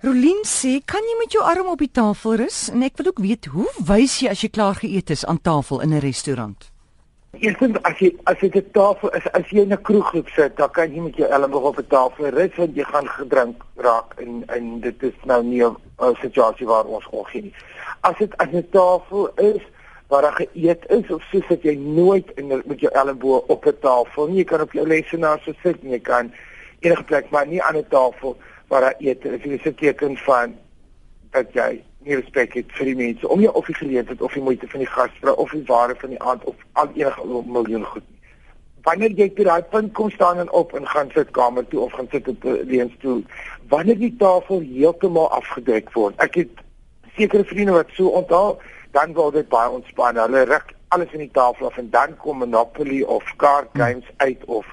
Rolien sê, "Kan jy met jou arm op die tafel rus?" En ek wil ook weet, hoe wys jy as jy klaar geëet is aan tafel in 'n restaurant? Eerstens as jy as dit 'n tafel is, as jy in 'n kroeggroep sit, dan kan jy met jou elmboog op 'n tafel rus want jy gaan gedrink raak en en dit is nou nie 'n situasie waar ons gee nie. As dit aan 'n tafel is waar daar geëet is of soos dat jy nooit in met jou elmboog op 'n tafel nie, jy kan op jou lesenaar sit en jy kan enige plek maar nie aan 'n tafel waar daar eet is. Dit is 'n teken van dat jy nie respek het vir die mense om jou of die geleentheid of die moeite van die gasvrou of die ware van die aand of al enige miljoen goed. Wanneer jy by daai punt kom staan en op en gaan sit kamer toe of gaan sit op 'n leenstoel, wanneer die tafel heeltemal afgedek word. Ek het sekere vriende wat so onthaal, dan word dit baie ontspan. Hulle ruk alles in die tafel af en dan kom Monopoly of card games uit of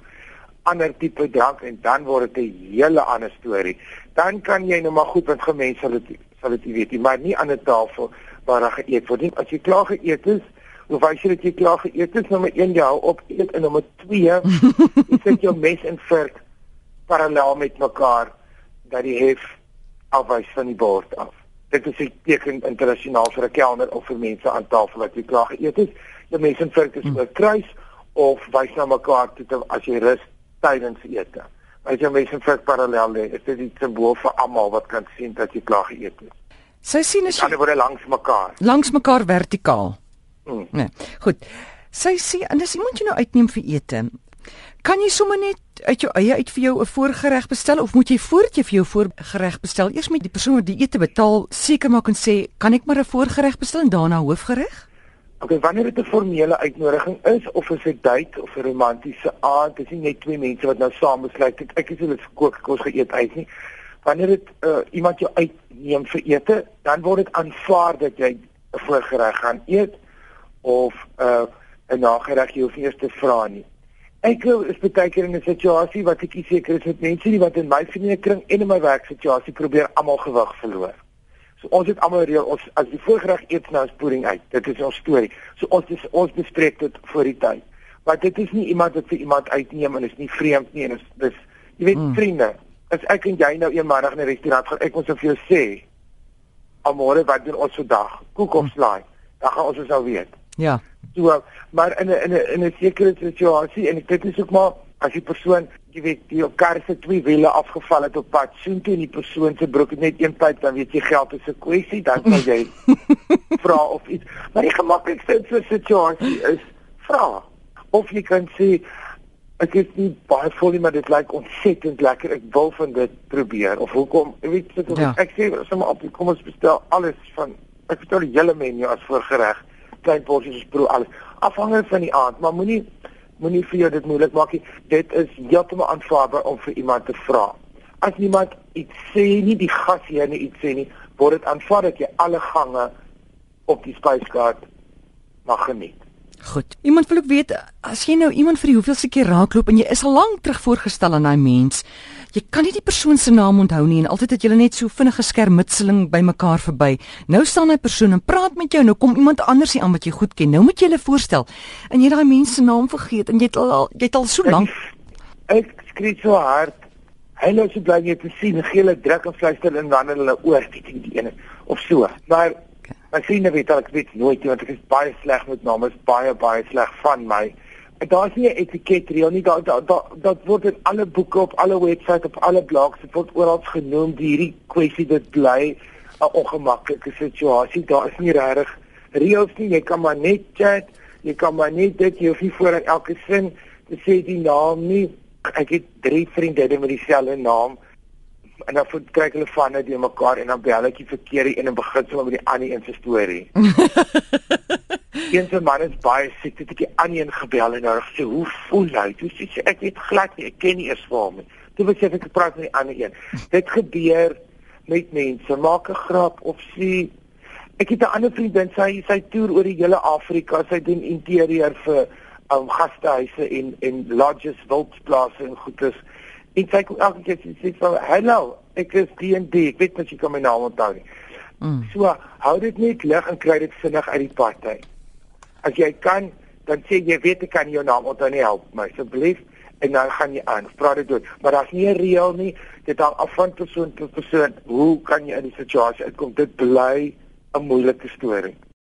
ander tipe drank en dan word dit 'n hele ander storie. Dan kan jy nou maar goed met gemense sal dit sal dit weet jy, maar nie aan 'n tafel waar daar geëet word nie. As jy klaar geëet is, hoe wys jy dat jy klaar geëet is? Nommer 1 jy hou op eet en nommer 2 jy sit jou mes en vork parallel met mekaar dat die hef afwys van die bord af. Dit is 'n teken internasionaal vir 'n kelner of vir mense aan tafel dat jy klaar geëet is. Jou mes en vork is hmm. oor kruis of wys na mekaar toe as jy rus tydens ete. As jy mense vir parallel lê, is dit 'n simbool vir almal wat kan sien dat jy klaar geëet het. Sy sien as jy Hulle word langs mekaar. Langs mekaar vertikaal. Hmm. Nee. Goed. Sy sê en as iemand jou nou uitneem vir ete, kan jy sommer net uit jou eie uit vir jou 'n voorgereg bestel of moet jy voordat jy vir jou voorgereg bestel eers met die persoon wat die ete betaal seker maak en sê, "Kan ek maar 'n voorgereg bestel en daarna hoofgereg?" Okay, wanneer dit 'n formele uitnodiging is of is dit 'n date of 'n romantiese aand, dis nie net twee mense wat nou saam besluit ek ek is hulle kook kos geëet uit nie. Wanneer dit uh, iemand jou uitneem vir ete, dan word dit aanvaar dat jy 'n voorgereg gaan eet of 'n uh, 'n nagereg jy hoef nie eers te vra nie. Ek glo is baie keer in 'n situasie wat ek seker is met mense nie wat in my vriendekring en in my werksituasie probeer almal gewig verloor. So ons het almal reël ons as die voorgereg eet nou spoering uit. Dit is ons storie. So ons is, ons bespreek dit voor die tyd. Maar dit is nie iemand wat vir iemand uitneem en is nie vreemd nie en is dis jy weet mm. vriende. As ek en jy nou eendag in 'n restaurant gaan, ek moet vir jou sê almore wat doen ons vandag? Koek of slaai? Dan gaan ons ons nou weet. Ja. So maar in 'n in 'n in 'n sekere situasie en dit is ook maar as die persoon, jy weet, die kar se twee wiele afgeval het op pad, soen toe en die persoon se broek het net een pyp, dan weet jy geld is 'n kwessie, dan sal jy vra of iets. Maar die gemaklikste in so 'n situasie is vra. Of jy kan sê ek is nie baie vol nie, maar dit lyk ontsettend lekker. Ek wil van dit probeer. Of hoekom? Jy weet, sit ja. ek sê sommer op, kom ons bestel alles van ek bestel die hele menu as voorgereg, klein porsies proe alles. Afhangende van die aand, maar moenie moenie vir jou dit moeilik maak nie. Dit is heeltemal aanvaarbaar om vir iemand te vra. As iemand iets sê nie die gasheer nie iets sê nie, word dit aanvaar dat jy alle gange op die spyskaart mag geniet. Goed. Iemand wil ook weet as jy nou iemand vir die hoeveelste keer raakloop en jy is al lank terug voorgestel aan daai mens, jy kan nie die persoon se naam onthou nie en altyd het julle net so vinnige skermutseling by mekaar verby. Nou staan hy persoon en praat met jou, nou kom iemand anders hier aan wat jy goed ken. Nou moet jy hulle voorstel en jy daai mens se naam vergeet en jy het al jy het al so lank ek skree so hard. Hy nou so bly jy te sien, gele druk en fluister in wanneer hulle oor dit die ene of so. Maar my vriende weet dat ek weet nooit want ek is baie sleg met name, is baie baie sleg van my. Daar's nie 'n etiket reël nie. Daar daar da, dat word in alle boeke op alle webwerf op alle blogs dit word oral genoem die hierdie kwessie dit bly 'n ongemaklike situasie. Daar is nie regtig reëls nie. Jy kan maar net chat, jy kan maar net dit jy hoef nie voor elke sin te sê die naam nie. Ek het drie vriende met dieselfde naam en dan kry hulle van net die mekaar en dan bel ek die verkeerde een en begin sommer met die ander een se storie. Een se man is baie siek, het ek die ander een gebel en hy sê hoe voel hy? Toe sê sy ek weet glad nie, ek ken nie eers vir hom nie. Toe wil sy ek praat met die ander een. Dit gebeur met mense, maak 'n grap of sê ek het 'n ander vriendin, sy sy toer oor die hele Afrika, sy doen interieur vir um, gastehuise en en lodges, wildplase en goedes. En sy kom elke keer sê sy sê hallo, ek is D&D, ek weet net jy kan my naam onthou nie. Mm. So, hou dit net lig en kry dit vinnig uit die pad uit as jy kan dan sê jy weet ek kan jou naam onthou nie help my asseblief en dan gaan jy aan. Praat dit dood. Maar daar's nie 'n reël nie. Dit hang af van persoon tot persoon. Hoe kan jy in die situasie uitkom? Dit bly 'n moeilike storie.